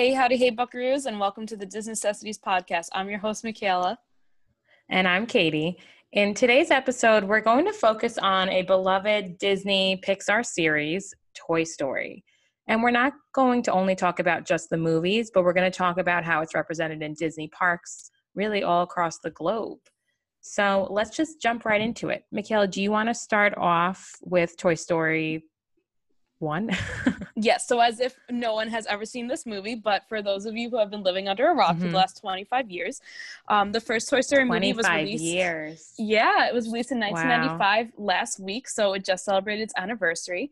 Hey, howdy, hey, buckaroos, and welcome to the Disney Necessities Podcast. I'm your host, Michaela. And I'm Katie. In today's episode, we're going to focus on a beloved Disney Pixar series, Toy Story. And we're not going to only talk about just the movies, but we're going to talk about how it's represented in Disney parks, really all across the globe. So let's just jump right into it. Michaela, do you want to start off with Toy Story one. yes. So, as if no one has ever seen this movie, but for those of you who have been living under a rock mm-hmm. for the mm-hmm. last 25 years, um, the first Toy Story movie was released. years. Yeah, it was released in 1995 wow. last week. So, it just celebrated its anniversary.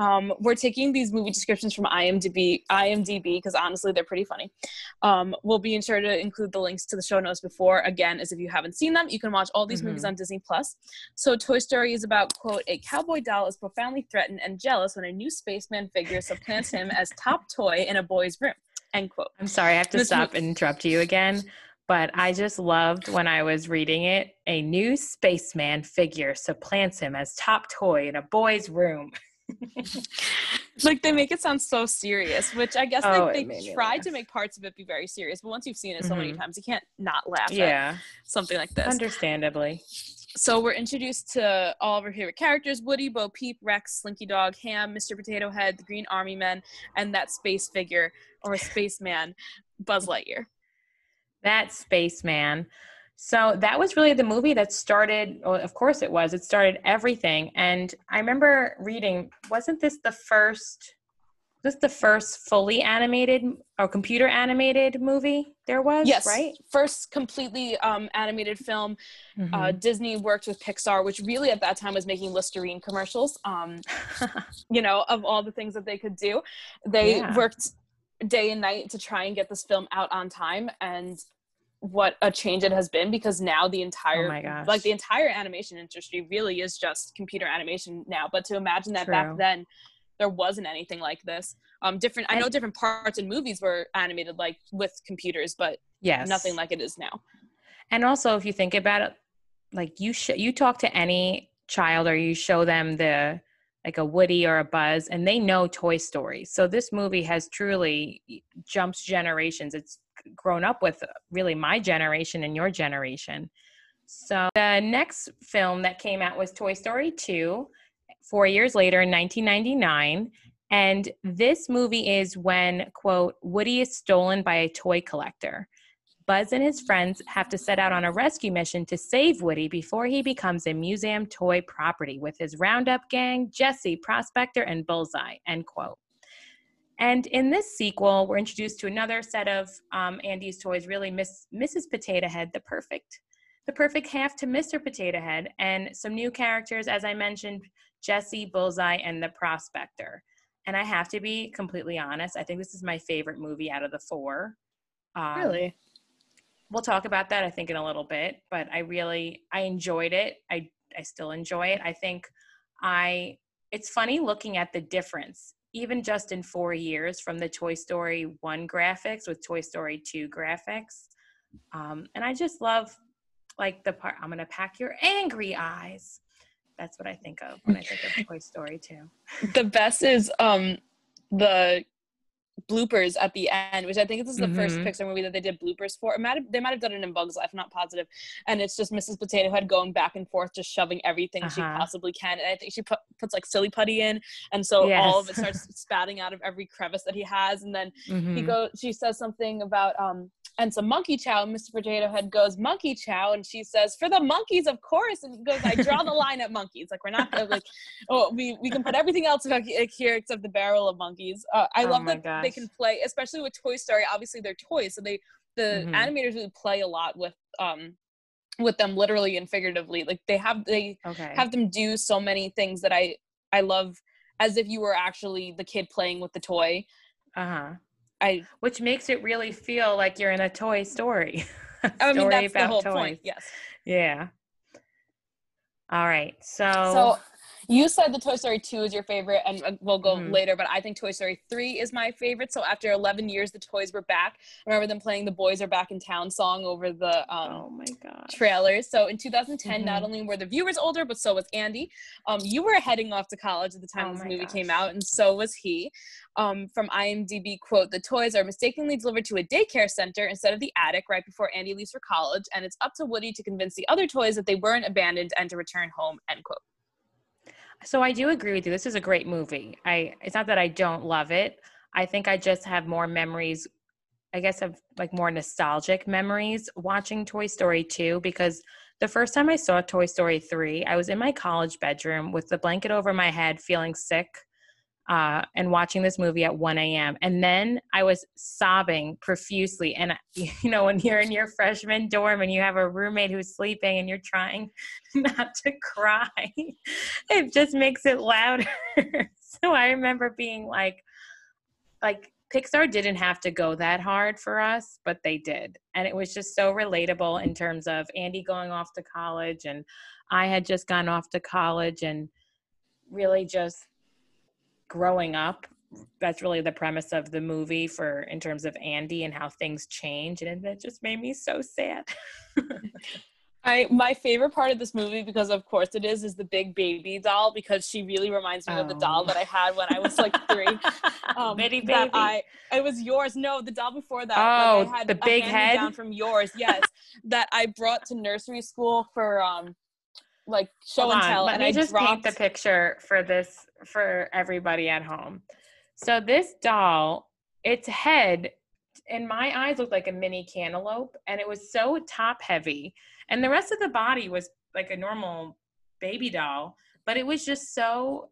Um, we're taking these movie descriptions from IMDb, IMDb because honestly, they're pretty funny. Um, we'll be sure to include the links to the show notes before. Again, as if you haven't seen them, you can watch all these mm-hmm. movies on Disney Plus. So, Toy Story is about quote a cowboy doll is profoundly threatened and jealous when a new spaceman figure supplants him as top toy in a boy's room. End quote. I'm sorry, I have to this stop and interrupt you again but I just loved when I was reading it. A new spaceman figure supplants him as top toy in a boy's room. like they make it sound so serious, which I guess oh, like, they tried to make parts of it be very serious, but once you've seen it so mm-hmm. many times, you can't not laugh yeah. something like this. Understandably. So we're introduced to all of our favorite characters: Woody, Bo Peep, Rex, Slinky Dog, Ham, Mr. Potato Head, the Green Army Men, and that space figure or spaceman, Buzz Lightyear. That spaceman. So that was really the movie that started, well, of course it was, it started everything. And I remember reading, wasn't this the first, this the first fully animated or computer animated movie there was? Yes, right? First completely um, animated film. Uh, mm-hmm. Uh, Disney worked with Pixar, which really at that time was making Listerine commercials, um, you know, of all the things that they could do. They yeah. worked day and night to try and get this film out on time. And what a change it has been because now the entire oh like the entire animation industry really is just computer animation now but to imagine that True. back then there wasn't anything like this. Um different i know different parts in movies were animated like with computers but yes. nothing like it is now. And also if you think about it like you sh- you talk to any child or you show them the like a Woody or a Buzz, and they know Toy Story. So this movie has truly jumps generations. It's grown up with uh, really my generation and your generation. So the next film that came out was Toy Story 2, four years later in 1999. And this movie is when, quote, Woody is stolen by a toy collector. Buzz and his friends have to set out on a rescue mission to save Woody before he becomes a museum toy property with his Roundup gang, Jessie, Prospector, and Bullseye, end quote. And in this sequel, we're introduced to another set of um, Andy's toys, really Miss, Mrs. Potato Head, the perfect, the perfect half to Mr. Potato Head, and some new characters, as I mentioned, Jessie, Bullseye, and the Prospector. And I have to be completely honest, I think this is my favorite movie out of the four. Um, really? We'll talk about that, I think, in a little bit. But I really, I enjoyed it. I, I still enjoy it. I think I, it's funny looking at the difference even just in four years from the Toy Story 1 graphics with Toy Story 2 graphics. Um, and I just love like the part, I'm going to pack your angry eyes. That's what I think of when I think of Toy Story 2. The best is um, the bloopers at the end, which I think this is the mm-hmm. first Pixar movie that they did bloopers for. It might have, they might have done it in Bugs Life, not positive. And it's just Mrs. Potato Head going back and forth, just shoving everything uh-huh. she possibly can. And I think she put, puts like silly putty in, and so yes. all of it starts spatting out of every crevice that he has. And then mm-hmm. he goes, she says something about um and some monkey chow. And Mr. Potato Head goes, monkey chow. And she says, for the monkeys, of course. And he goes, I draw the line at monkeys. Like, we're not like, oh, we, we can put everything else here except the barrel of monkeys. Uh, I oh love that gosh. they can play, especially with Toy Story. Obviously, they're toys. So they, the mm-hmm. animators really play a lot with, um, with them literally and figuratively. Like they have, they okay. have them do so many things that I, I love as if you were actually the kid playing with the toy. Uh huh I which makes it really feel like you're in a toy story. story I mean that's the whole toys. point. Yes. Yeah. All right. So So You said the Toy Story 2 is your favorite, and we'll go mm-hmm. later, but I think Toy Story 3 is my favorite. So after 11 years, the toys were back. I remember them playing the Boys Are Back in Town song over the um, oh my god trailers. So in 2010, mm-hmm. not only were the viewers older, but so was Andy. Um, you were heading off to college at the time oh this movie gosh. came out, and so was he. Um, from IMDb, quote, the toys are mistakenly delivered to a daycare center instead of the attic right before Andy leaves for college, and it's up to Woody to convince the other toys that they weren't abandoned and to return home, end quote. So I do agree with you. This is a great movie. I it's not that I don't love it. I think I just have more memories I guess of like more nostalgic memories watching Toy Story 2 because the first time I saw Toy Story 3, I was in my college bedroom with the blanket over my head feeling sick uh, and watching this movie at 1 a.m. And then I was sobbing profusely. And, you know, when you're in your freshman dorm and you have a roommate who's sleeping and you're trying not to cry, it just makes it louder. so I remember being like, like, Pixar didn't have to go that hard for us, but they did. And it was just so relatable in terms of Andy going off to college and I had just gone off to college and really just growing up that's really the premise of the movie for in terms of Andy and how things change and it just made me so sad. I my favorite part of this movie because of course it is is the big baby doll because she really reminds me oh. of the doll that I had when I was like 3. Um Bitty baby. I it was yours. No, the doll before that. Oh, like the big head down from yours. Yes. that I brought to nursery school for um like show Hold and tell. Let and me I just dropped... paint the picture for this for everybody at home. So this doll, its head in my eyes looked like a mini cantaloupe and it was so top heavy and the rest of the body was like a normal baby doll but it was just so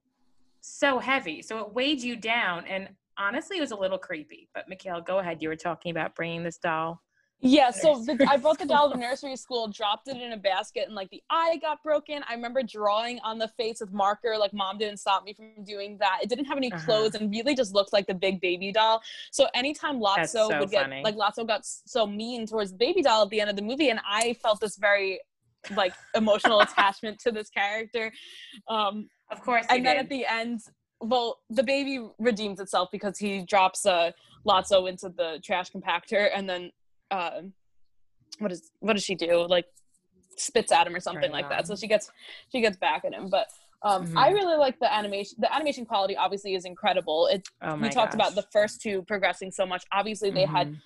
so heavy so it weighed you down and honestly it was a little creepy but Michaela go ahead you were talking about bringing this doll yeah, so the, I brought the doll to nursery school, dropped it in a basket, and like the eye got broken. I remember drawing on the face with marker. Like mom didn't stop me from doing that. It didn't have any uh-huh. clothes and really just looked like the big baby doll. So anytime Lotso so would get funny. like Lotso got so mean towards the baby doll at the end of the movie, and I felt this very like emotional attachment to this character. Um, of course, and then did. at the end, well, the baby redeems itself because he drops a uh, Lotso into the trash compactor, and then uh, what is what does she do? Like spits at him or something like that. So she gets she gets back at him. But um, mm-hmm. I really like the animation. The animation quality obviously is incredible. It oh we talked gosh. about the first two progressing so much. Obviously they mm-hmm. had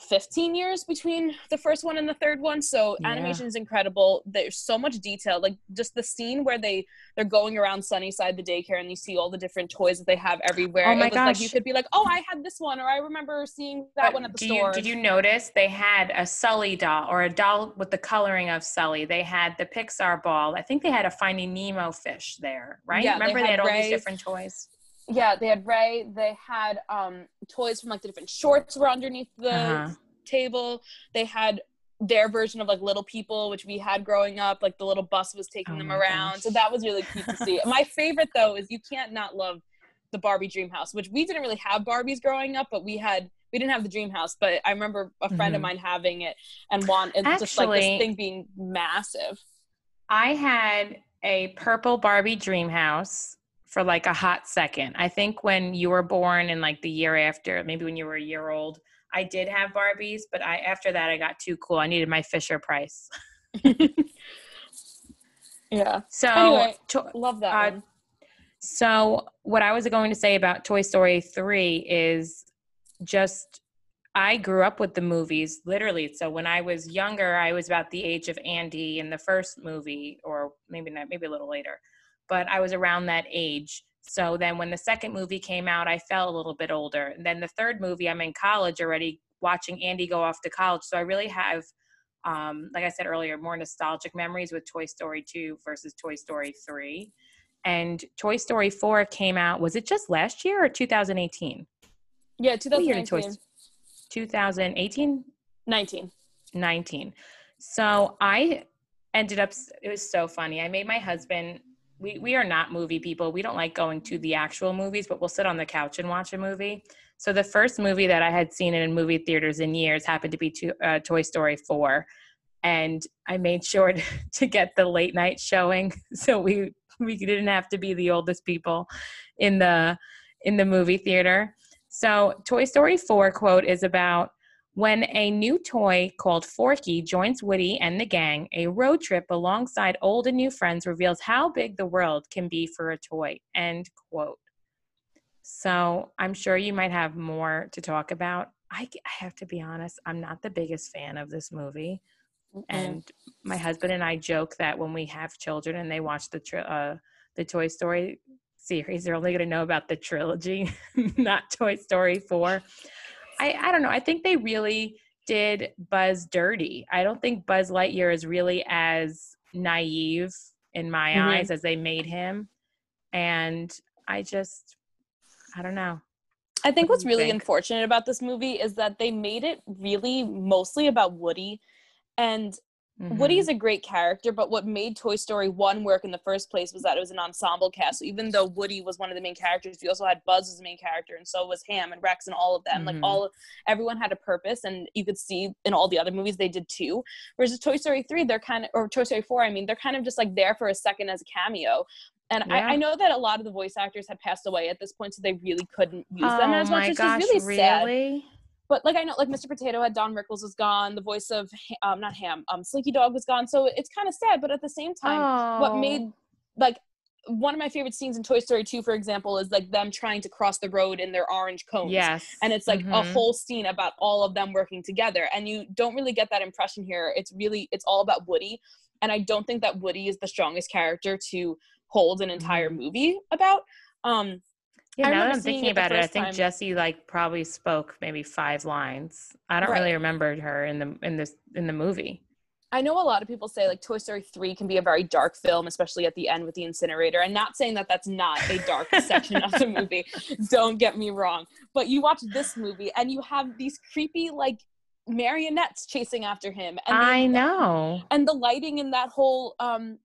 15 years between the first one and the third one so yeah. animation is incredible. There's so much detail like just the scene where they they're going around sunnyside the daycare and you see all the different toys that they have everywhere. Oh my it was gosh. like you could be like oh i had this one or i remember seeing that but one at the store you, did you notice they had a sully doll or a doll with the coloring of sully? They had the pixar ball. I think they had a finding nemo fish there right? Yeah, remember they had, they had all these different toys yeah, they had Ray. They had um, toys from like the different shorts were underneath the uh-huh. table. They had their version of like little people, which we had growing up. Like the little bus was taking oh them around. Gosh. So that was really cute to see. my favorite though is you can't not love the Barbie Dream House, which we didn't really have Barbies growing up, but we had we didn't have the Dream House, but I remember a friend mm-hmm. of mine having it and want and Actually, just like this thing being massive. I had a purple Barbie Dream House for like a hot second. I think when you were born and like the year after, maybe when you were a year old, I did have Barbies, but I after that I got too cool. I needed my Fisher Price. yeah. So anyway, to, love that uh. So what I was going to say about Toy Story 3 is just I grew up with the movies literally. So when I was younger, I was about the age of Andy in the first movie or maybe not maybe a little later but I was around that age. So then when the second movie came out, I felt a little bit older. And then the third movie, I'm in college already watching Andy go off to college. So I really have, um, like I said earlier, more nostalgic memories with Toy Story 2 versus Toy Story 3. And Toy Story 4 came out, was it just last year or 2018? Yeah, 2018. 2018? 19. 19. So I ended up, it was so funny. I made my husband we we are not movie people. We don't like going to the actual movies, but we'll sit on the couch and watch a movie. So the first movie that I had seen in movie theaters in years happened to be to, uh, Toy Story 4 and I made sure to, get the late night showing. So we we didn't have to be the oldest people in the in the movie theater. So, Toy Story 4 quote is about when a new toy called Forky joins Woody and the gang, a road trip alongside old and new friends reveals how big the world can be for a toy. End quote. So I'm sure you might have more to talk about. I, I have to be honest, I'm not the biggest fan of this movie. Mm-hmm. And my husband and I joke that when we have children and they watch the tri- uh, the Toy Story series, they're only going to know about the trilogy, not Toy Story 4. I, I don't know. I think they really did Buzz dirty. I don't think Buzz Lightyear is really as naive in my mm-hmm. eyes as they made him. And I just, I don't know. I think what's really think? unfortunate about this movie is that they made it really mostly about Woody. And Mm-hmm. Woody's a great character, but what made Toy Story 1 work in the first place was that it was an ensemble cast. So even though Woody was one of the main characters, we also had Buzz as the main character, and so was Ham and Rex and all of them. Mm-hmm. Like all everyone had a purpose, and you could see in all the other movies they did too. Whereas Toy Story 3, they're kind of or Toy Story 4, I mean, they're kind of just like there for a second as a cameo. And yeah. I, I, know that a lot of the voice actors had passed away at this point, so they really couldn't use oh them as much, which gosh, is really, really? sad but like I know, like Mr. Potato Head, Don Rickles was gone. The voice of um, not Ham, um, Slinky Dog was gone. So it's kind of sad. But at the same time, oh. what made like one of my favorite scenes in Toy Story 2, for example, is like them trying to cross the road in their orange cones. Yes. And it's like mm-hmm. a whole scene about all of them working together. And you don't really get that impression here. It's really, it's all about Woody. And I don't think that Woody is the strongest character to hold an entire mm-hmm. movie about. Um, yeah, I now that I'm thinking about it, I think time. Jessie like probably spoke maybe five lines. I don't right. really remember her in the in this in the movie. I know a lot of people say like Toy Story 3 can be a very dark film, especially at the end with the incinerator. And not saying that that's not a dark section of the movie. Don't get me wrong. But you watch this movie and you have these creepy like marionettes chasing after him. And I know. And the lighting in that whole um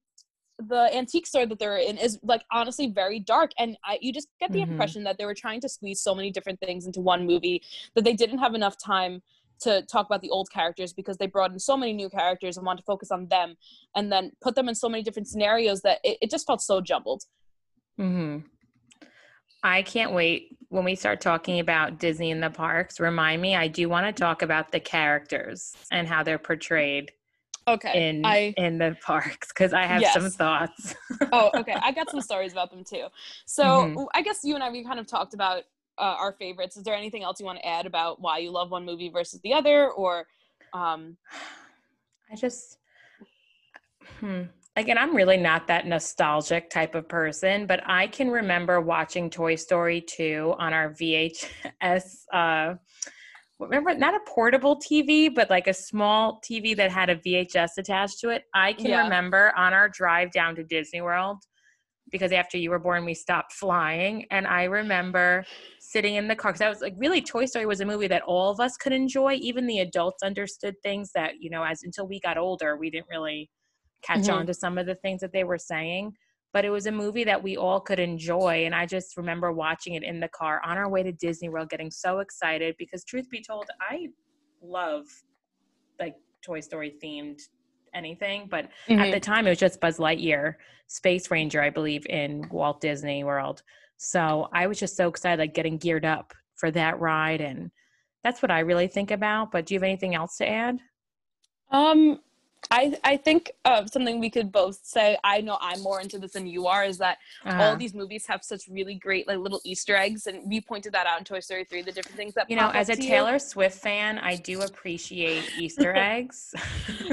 the antique store that they're in is like honestly very dark and I, you just get the mm-hmm. impression that they were trying to squeeze so many different things into one movie that they didn't have enough time to talk about the old characters because they brought in so many new characters and wanted to focus on them and then put them in so many different scenarios that it, it just felt so jumbled. Hmm i can't wait. When we start talking about disney in the parks remind me i do want to talk about the characters and how they're portrayed okay in I, in the parks because i have yes. some thoughts oh okay i got some stories about them too so mm-hmm. i guess you and i we kind of talked about uh, our favorites is there anything else you want to add about why you love one movie versus the other or um i just hmm again i'm really not that nostalgic type of person but i can remember watching toy story 2 on our vhs uh remember not a portable TV, but like a small TV that had a VHS attached to it. I can yeah. remember on our drive down to Disney World because after you were born, we stopped flying. And I remember sitting in the car because I was like, really, Toy Story was a movie that all of us could enjoy. Even the adults understood things that, you know, as until we got older, we didn't really catch mm-hmm. on to some of the things that they were saying but it was a movie that we all could enjoy. And I just remember watching it in the car on our way to Disney World, getting so excited because, truth be told, I love like Toy Story themed anything. But mm-hmm. at the time, it was just Buzz Lightyear, Space Ranger, I believe, in Walt Disney World. So I was just so excited, like getting geared up for that ride. And that's what I really think about. But do you have anything else to add? Um, I I think uh, something we could both say. I know I'm more into this than you are. Is that uh-huh. all these movies have such really great like little Easter eggs, and we pointed that out in Toy Story three. The different things that you know. As a Taylor you. Swift fan, I do appreciate Easter eggs.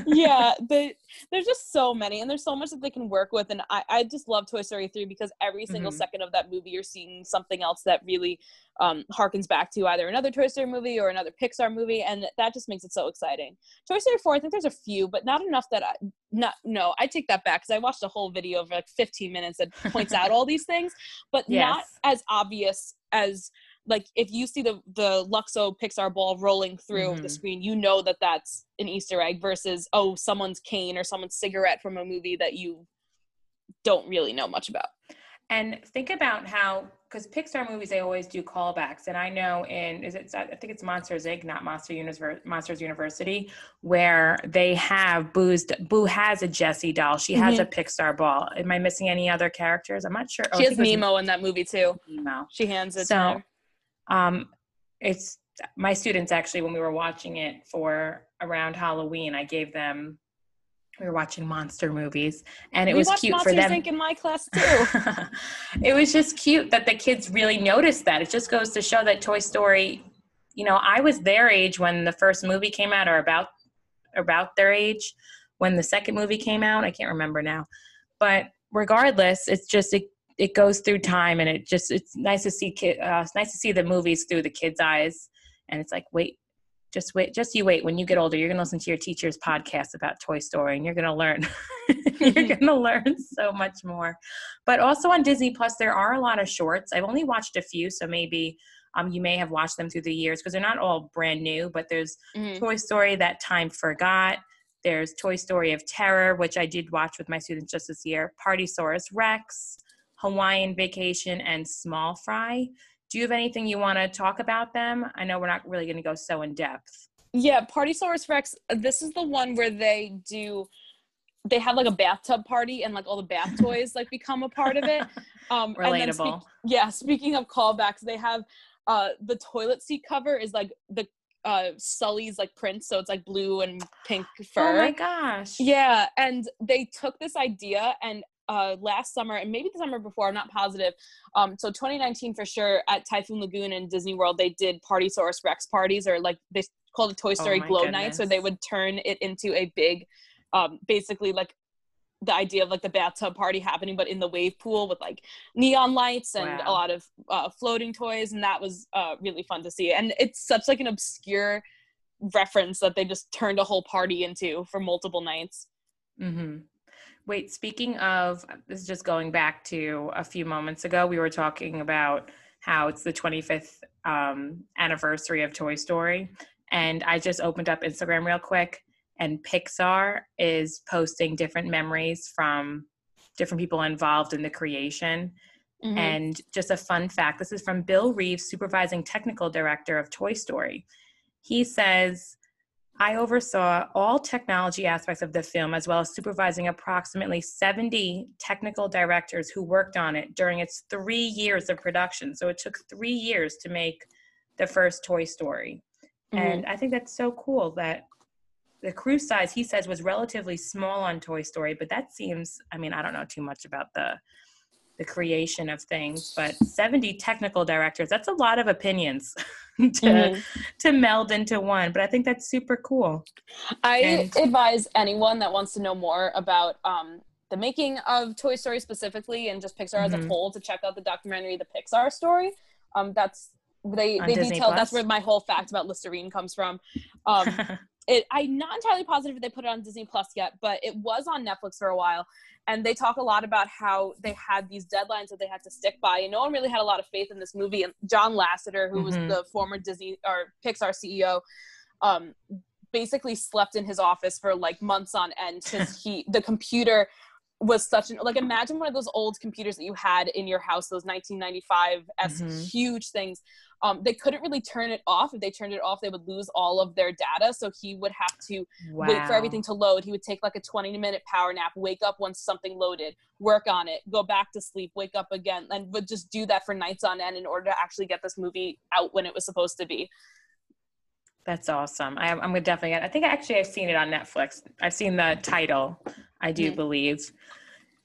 yeah, the, there's just so many, and there's so much that they can work with, and I I just love Toy Story three because every single mm-hmm. second of that movie, you're seeing something else that really um, harkens back to either another Toy Story movie or another Pixar movie, and that just makes it so exciting. Toy Story 4, I think there's a few, but not enough that I, not, no, I take that back because I watched a whole video of like 15 minutes that points out all these things, but yes. not as obvious as like if you see the the Luxo Pixar ball rolling through mm-hmm. the screen, you know that that's an Easter egg versus oh someone's cane or someone's cigarette from a movie that you don't really know much about And think about how, because Pixar movies they always do callbacks, and I know in is it I think it's Monsters Inc. not Monster Universe, Monsters University, where they have Boo's Boo has a Jessie doll, she has mm-hmm. a Pixar ball. Am I missing any other characters? I'm not sure. Oh, she has Nemo in that movie too. Nemo. She hands it. So, um, it's my students actually when we were watching it for around Halloween, I gave them we were watching monster movies and it we was cute Monsters for them. Inc. in my class too. It was just cute that the kids really noticed that. It just goes to show that toy story you know i was their age when the first movie came out or about about their age when the second movie came out. I can't remember now. But regardless it's just it, it goes through time and it just it's nice to see kid uh, it's nice to see the movies through the kids eyes. And it's like wait just wait just you wait. When you get older you're going to listen to your teacher's podcast about toy story and you're going to learn you're going to learn so much more. But also on disney plus there are a lot of shorts. I've only watched a few so maybe um, you may have watched them through the years because they're not all brand new but there's mm-hmm. toy story that time forgot. There's toy story of terror which i did watch with my students just this year. Partysaurus rex hawaiian vacation and small fry do you have anything you want to talk about them? I know we're not really going to go so in depth. Yeah, Partysaurus Rex. This is the one where they do. They have like a bathtub party and like all the bath toys like become a part of it. Um, Relatable. Speak, yeah. Speaking of callbacks, they have uh the toilet seat cover is like the uh Sully's like print, so it's like blue and pink fur. Oh my gosh. Yeah, and they took this idea and uh, last summer and maybe the summer before, I'm not positive. Um, so 2019 for sure at Typhoon Lagoon and Disney World, they did Partysaurus Rex parties or like they called it Toy oh Story oh Glow. Nights, so they would turn it into a big, um, basically like the idea of like the bathtub party happening, but in the wave pool with like neon lights and wow. a lot of uh, floating toys, and that was uh, really fun to see. And it's such like an obscure reference that they just turned a whole party into for multiple nights. Mm-hmm. Wait, speaking of this is just going back to a few moments ago, we were talking about how it's the 25th um, anniversary of Toy Story. And I just opened up Instagram real quick, and Pixar is posting different memories from different people involved in the creation. Mm-hmm. And just a fun fact this is from Bill Reeves, supervising technical director of Toy Story. He says, I oversaw all technology aspects of the film as well as supervising approximately 70 technical directors who worked on it during its three years of production. So it took three years to make the first Toy Story. Mm-hmm. And I think that's so cool that the crew size, he says, was relatively small on Toy Story, but that seems, I mean, I don't know too much about the the creation of things but 70 technical directors that's a lot of opinions to mm-hmm. to meld into one but i think that's super cool i and, advise anyone that wants to know more about um, the making of toy story specifically and just pixar mm-hmm. as a mm-hmm. whole to check out the documentary the pixar story um, that's they they detail that's where my whole fact about listerine comes from um, it i'm not entirely positive if they put it on disney plus yet but it was on netflix for a while and they talk a lot about how they had these deadlines that they had to stick by and no one really had a lot of faith in this movie and john lasseter who mm-hmm. was the former disney or pixar ceo um, basically slept in his office for like months on end because he the computer was such an like imagine one of those old computers that you had in your house those 1995 s mm-hmm. huge things um, they couldn't really turn it off if they turned it off they would lose all of their data so he would have to wow. wait for everything to load he would take like a 20 minute power nap wake up once something loaded work on it go back to sleep wake up again and would just do that for nights on end in order to actually get this movie out when it was supposed to be that's awesome. I, am gonna definitely get. I think actually I've seen it on Netflix. I've seen the title. I do mm-hmm. believe.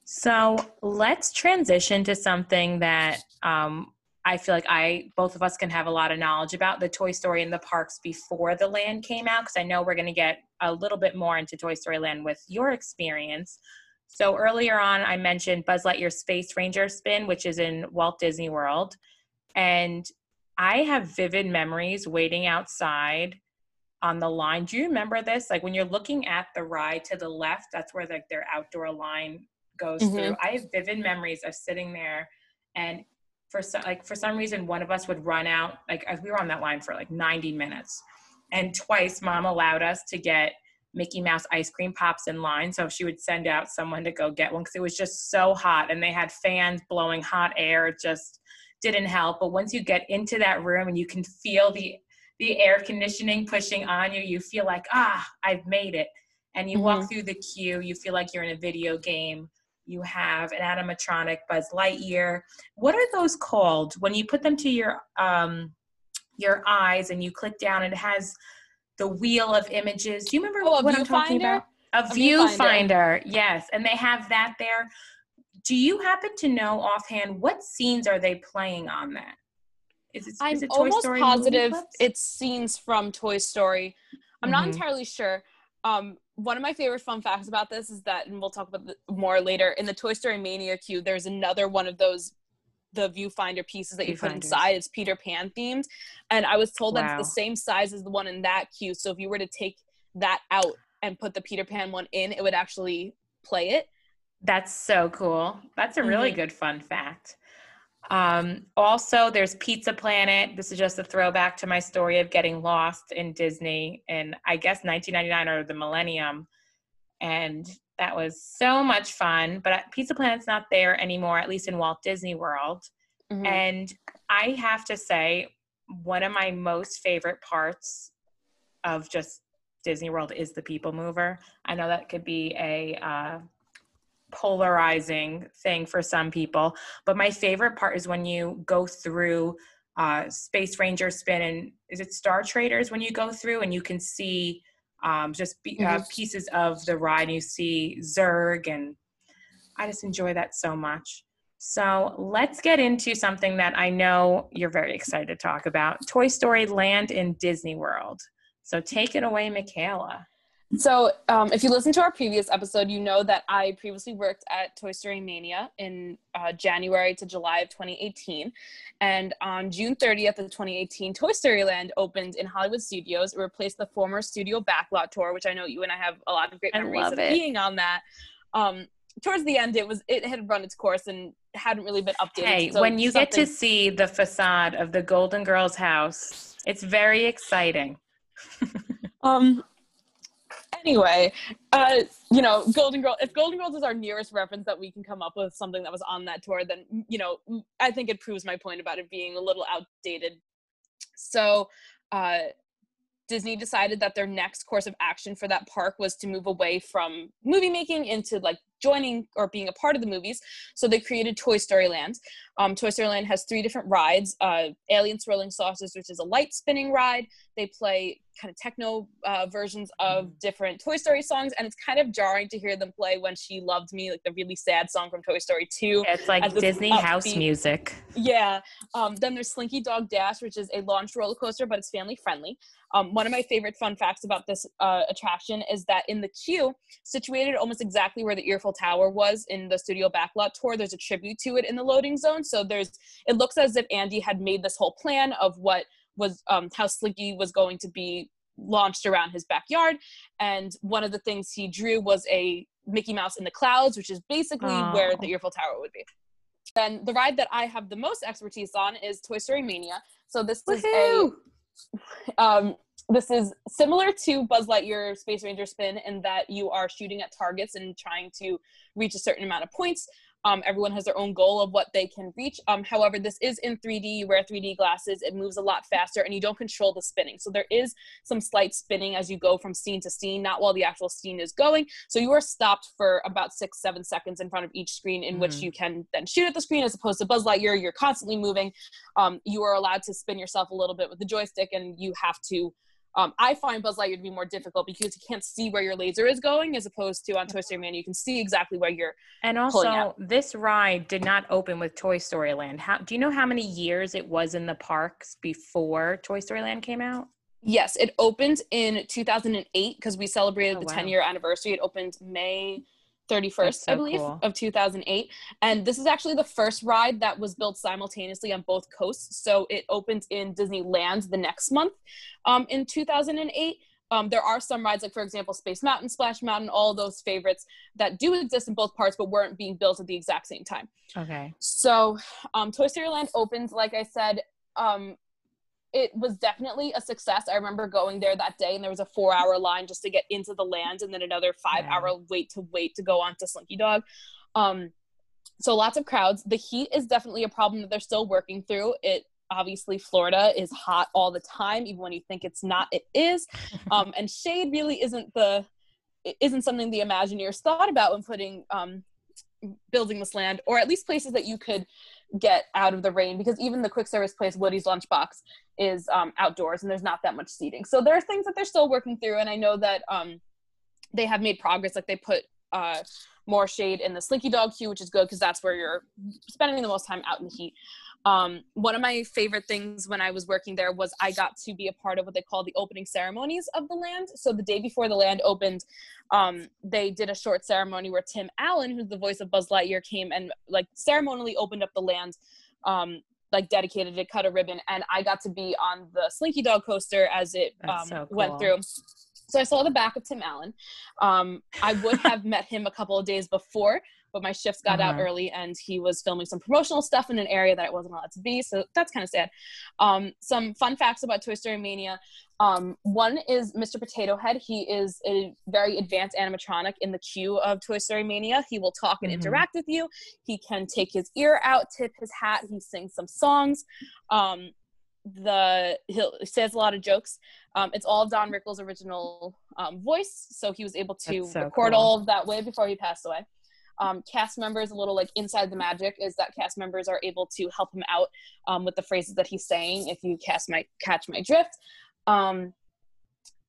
So let's transition to something that um, I feel like I both of us can have a lot of knowledge about the Toy Story in the parks before the land came out because I know we're going to get a little bit more into Toy Story Land with your experience. So earlier on, I mentioned Buzz Lightyear Space Ranger Spin, which is in Walt Disney World, and I have vivid memories waiting outside on the line. Do you remember this? Like when you're looking at the ride to the left, that's where like their outdoor line goes mm-hmm. through. I have vivid memories of sitting there and for some like for some reason one of us would run out like we were on that line for like 90 minutes and twice mom allowed us to get Mickey Mouse ice cream pops in line. So she would send out someone to go get one because it was just so hot and they had fans blowing hot air. It just didn't help. But once you get into that room and you can feel the the air conditioning pushing on you, you feel like, ah, I've made it. And you mm-hmm. walk through the queue, you feel like you're in a video game. You have an animatronic Buzz Lightyear. What are those called when you put them to your um, your eyes and you click down? It has the wheel of images. Do you remember oh, what I'm talking about? A, a viewfinder. yes. And they have that there. Do you happen to know offhand what scenes are they playing on that? Is it, I'm is it almost Story positive it's scenes from Toy Story. I'm mm-hmm. not entirely sure. Um, one of my favorite fun facts about this is that, and we'll talk about more later. In the Toy Story Mania queue, there's another one of those the viewfinder pieces that you put inside. It's Peter Pan themed, and I was told wow. that it's the same size as the one in that queue. So if you were to take that out and put the Peter Pan one in, it would actually play it. That's so cool. That's a really mm-hmm. good fun fact. Um, also, there's Pizza Planet. This is just a throwback to my story of getting lost in Disney in, I guess, 1999 or the millennium. And that was so much fun. But Pizza Planet's not there anymore, at least in Walt Disney World. Mm-hmm. And I have to say, one of my most favorite parts of just Disney World is the People Mover. I know that could be a uh, polarizing thing for some people. But my favorite part is when you go through uh, Space Ranger spin and is it Star Traders when you go through and you can see um, just be, uh, mm-hmm. pieces of the ride. And you see Zurg and I just enjoy that so much. So let's get into something that I know you're very excited to talk about Toy Story Land in Disney World. So take it away, Michaela. So, um, if you listen to our previous episode, you know that I previously worked at Toy Story Mania in uh, January to July of 2018. And on June 30th of 2018, Toy Story Land opened in Hollywood Studios. It replaced the former studio backlot tour, which I know you and I have a lot of great memories of it. being on that. Um, towards the end, it was it had run its course and hadn't really been updated. Hey, so when you something... get to see the facade of the Golden Girls house, it's very exciting. um anyway, uh, you know, Golden Girl. If Golden Girls is our nearest reference that we can come up with something that was on that tour, then you know, I think it proves my point about it being a little outdated. So, uh, Disney decided that their next course of action for that park was to move away from movie making into like joining or being a part of the movies. So they created Toy Story Land. Um, Toy Story Land has three different rides uh, Alien Swirling Saucers, which is a light spinning ride. They play kind of techno uh, versions of mm. different Toy Story songs, and it's kind of jarring to hear them play When She Loved Me, like the really sad song from Toy Story 2. It's like Disney upbeat. house music. Yeah. Um, then there's Slinky Dog Dash, which is a launch roller coaster, but it's family friendly. Um, one of my favorite fun facts about this uh, attraction is that in the queue, situated almost exactly where the Earful Tower was in the studio backlot tour, there's a tribute to it in the loading zone. So there's, it looks as if Andy had made this whole plan of what was um, how Slinky was going to be launched around his backyard. And one of the things he drew was a Mickey Mouse in the clouds, which is basically oh. where the Earful Tower would be. Then the ride that I have the most expertise on is Toy Story Mania. So this Woo-hoo! is a um, this is similar to Buzz Lightyear Space Ranger Spin in that you are shooting at targets and trying to reach a certain amount of points. Um, everyone has their own goal of what they can reach. Um, however, this is in 3D. You wear 3D glasses. It moves a lot faster, and you don't control the spinning. So there is some slight spinning as you go from scene to scene, not while the actual scene is going. So you are stopped for about six, seven seconds in front of each screen, in mm-hmm. which you can then shoot at the screen, as opposed to Buzz Lightyear. You're constantly moving. Um, you are allowed to spin yourself a little bit with the joystick, and you have to um, I find Buzz Lightyear to be more difficult because you can't see where your laser is going, as opposed to on Toy Story Man, you can see exactly where you're. And also, this ride did not open with Toy Story Land. How do you know how many years it was in the parks before Toy Story Land came out? Yes, it opened in 2008 because we celebrated oh, the wow. 10 year anniversary. It opened May 31st, so I believe, cool. of 2008. And this is actually the first ride that was built simultaneously on both coasts. So it opened in Disneyland the next month um, in 2008. Um, there are some rides, like for example, Space Mountain, Splash Mountain, all those favorites that do exist in both parts, but weren't being built at the exact same time. Okay. So, um, Toy Story Land opens, like I said, um, it was definitely a success. I remember going there that day and there was a four hour line just to get into the land and then another five yeah. hour wait to wait to go on to Slinky Dog. Um, so lots of crowds. The heat is definitely a problem that they're still working through. It obviously Florida is hot all the time, even when you think it's not, it is. Um, and shade really isn't the isn't something the Imagineers thought about when putting um, building this land, or at least places that you could get out of the rain because even the quick service place woody's lunchbox is um, outdoors and there's not that much seating. So there are things that they're still working through and i know that um, they have made progress like they put uh, more shade in the slinky dog queue which is good because that's where you're spending the most time out in the heat um, one of my favorite things when I was working there was I got to be a part of what they call the opening ceremonies of the land. So the day before the land opened, um, they did a short ceremony where Tim Allen, who's the voice of Buzz Lightyear, came and like ceremonially opened up the land, um, like dedicated it, cut a ribbon, and I got to be on the Slinky Dog coaster as it um, so cool. went through. So I saw the back of Tim Allen. Um, I would have met him a couple of days before, but my shifts got uh-huh. out early and he was filming some promotional stuff in an area that I wasn't allowed to be. So that's kind of sad. Um, some fun facts about Toy Story Mania. Um, one is Mr. Potato Head. He is a very advanced animatronic in the queue of Toy Story Mania. He will talk and mm-hmm. interact with you. He can take his ear out, tip his hat. He sings some songs. Um, the he says a lot of jokes. Um, it's all Don Rickles' original um, voice, so he was able to so record cool. all of that way before he passed away um, cast members a little like inside the magic is that cast members are able to help him out um, with the phrases that he's saying if you cast my catch my drift. Um,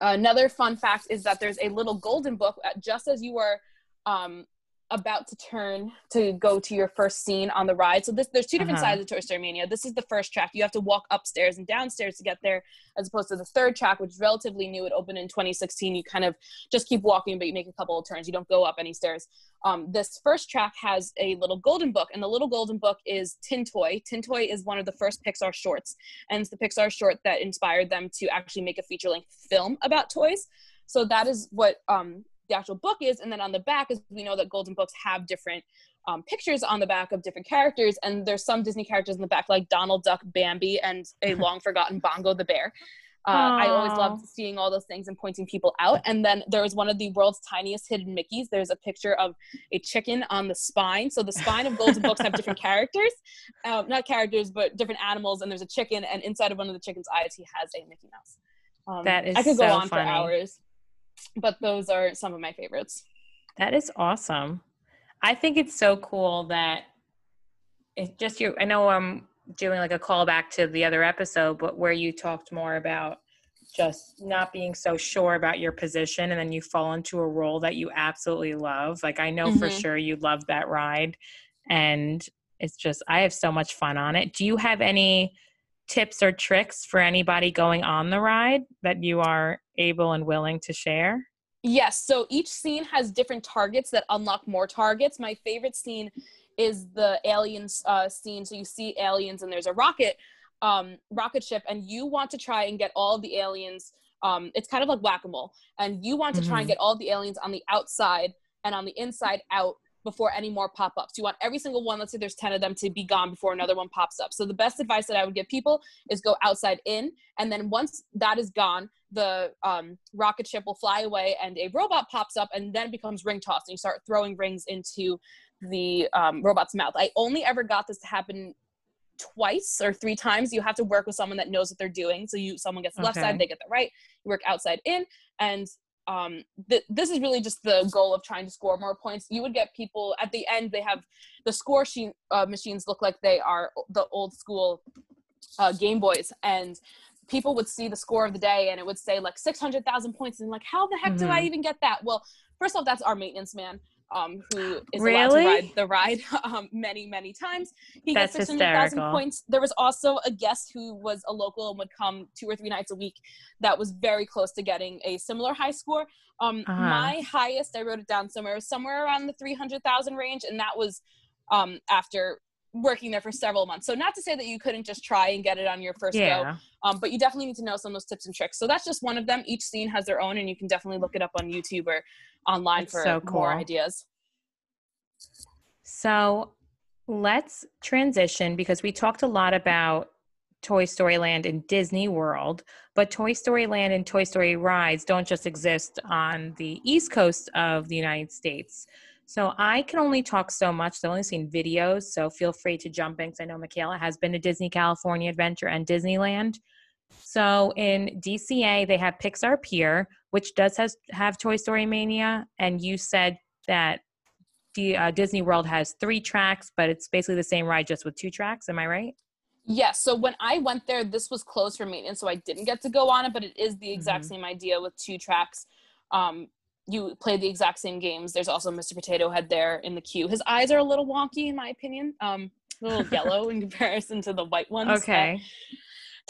another fun fact is that there's a little golden book uh, just as you are um, about to turn to go to your first scene on the ride. So this there's two different uh-huh. sides of Toy Story Mania. This is the first track. You have to walk upstairs and downstairs to get there, as opposed to the third track, which is relatively new. It opened in 2016. You kind of just keep walking, but you make a couple of turns. You don't go up any stairs. Um, this first track has a little golden book, and the little golden book is Tin Toy. Tin Toy is one of the first Pixar shorts, and it's the Pixar short that inspired them to actually make a feature length film about toys. So that is what um, the actual book is and then on the back is we know that golden books have different um, pictures on the back of different characters and there's some disney characters in the back like donald duck bambi and a long forgotten bongo the bear uh, I always loved seeing all those things and pointing people out. And then there was one of the world's tiniest hidden Mickeys. There's a picture of a chicken on the spine. So the spine of Golden Books have different characters, um, not characters, but different animals. And there's a chicken, and inside of one of the chicken's eyes, he has a Mickey Mouse. Um, that is I could go so on funny. for hours but those are some of my favorites. That is awesome. I think it's so cool that it's just you. I know I'm doing like a callback to the other episode, but where you talked more about just not being so sure about your position and then you fall into a role that you absolutely love. Like I know mm-hmm. for sure you love that ride and it's just I have so much fun on it. Do you have any tips or tricks for anybody going on the ride that you are able and willing to share? Yes. So each scene has different targets that unlock more targets. My favorite scene is the aliens uh, scene. So you see aliens and there's a rocket, um, rocket ship, and you want to try and get all the aliens. Um, it's kind of like whack a mole, and you want to mm-hmm. try and mm-hmm. get all the aliens on the outside and on the inside out before any more pop ups. You want every single one, let's say there's 10 of them, to be gone before another one pops up. So the best advice that I would give people is go outside in. And then once that is gone, the um, rocket ship will fly away and a robot pops up and then becomes ring tossed and you start throwing rings into the um, robot's mouth. I only ever got this to happen twice or three times you have to work with someone that knows what they're doing so you someone gets the left side they get the right you work outside in and um, th- this is really just the goal of trying to score more points. You would get people at the end. They have the score she- uh, machines look like they are the old school uh, Game Boys, and people would see the score of the day, and it would say like six hundred thousand points, and like, how the heck mm-hmm. do I even get that? Well, first off, that's our maintenance man um, who is really? allowed to ride the ride um, many, many times. He That's gets 600,000 points. There was also a guest who was a local and would come two or three nights a week that was very close to getting a similar high score. Um, uh-huh. My highest, I wrote it down somewhere, somewhere around the 300,000 range, and that was um, after working there for several months. So not to say that you couldn't just try and get it on your first yeah. go, um, but you definitely need to know some of those tips and tricks. So that's just one of them. Each scene has their own, and you can definitely look it up on YouTube or online that's for so cool. more ideas. So let's transition because we talked a lot about Toy Story Land in Disney World, but Toy Story Land and Toy Story rides don't just exist on the East Coast of the United States. So I can only talk so much. I've only seen videos, so feel free to jump in because I know Michaela has been to Disney California Adventure and Disneyland. So in DCA, they have Pixar Pier, which does has, have Toy Story Mania, and you said that the uh, Disney World has three tracks, but it's basically the same ride just with two tracks. Am I right? Yes. So when I went there, this was closed for maintenance, so I didn't get to go on it. But it is the exact mm-hmm. same idea with two tracks. Um, you play the exact same games. There's also Mr. Potato Head there in the queue. His eyes are a little wonky, in my opinion. Um, a little yellow in comparison to the white ones. Okay.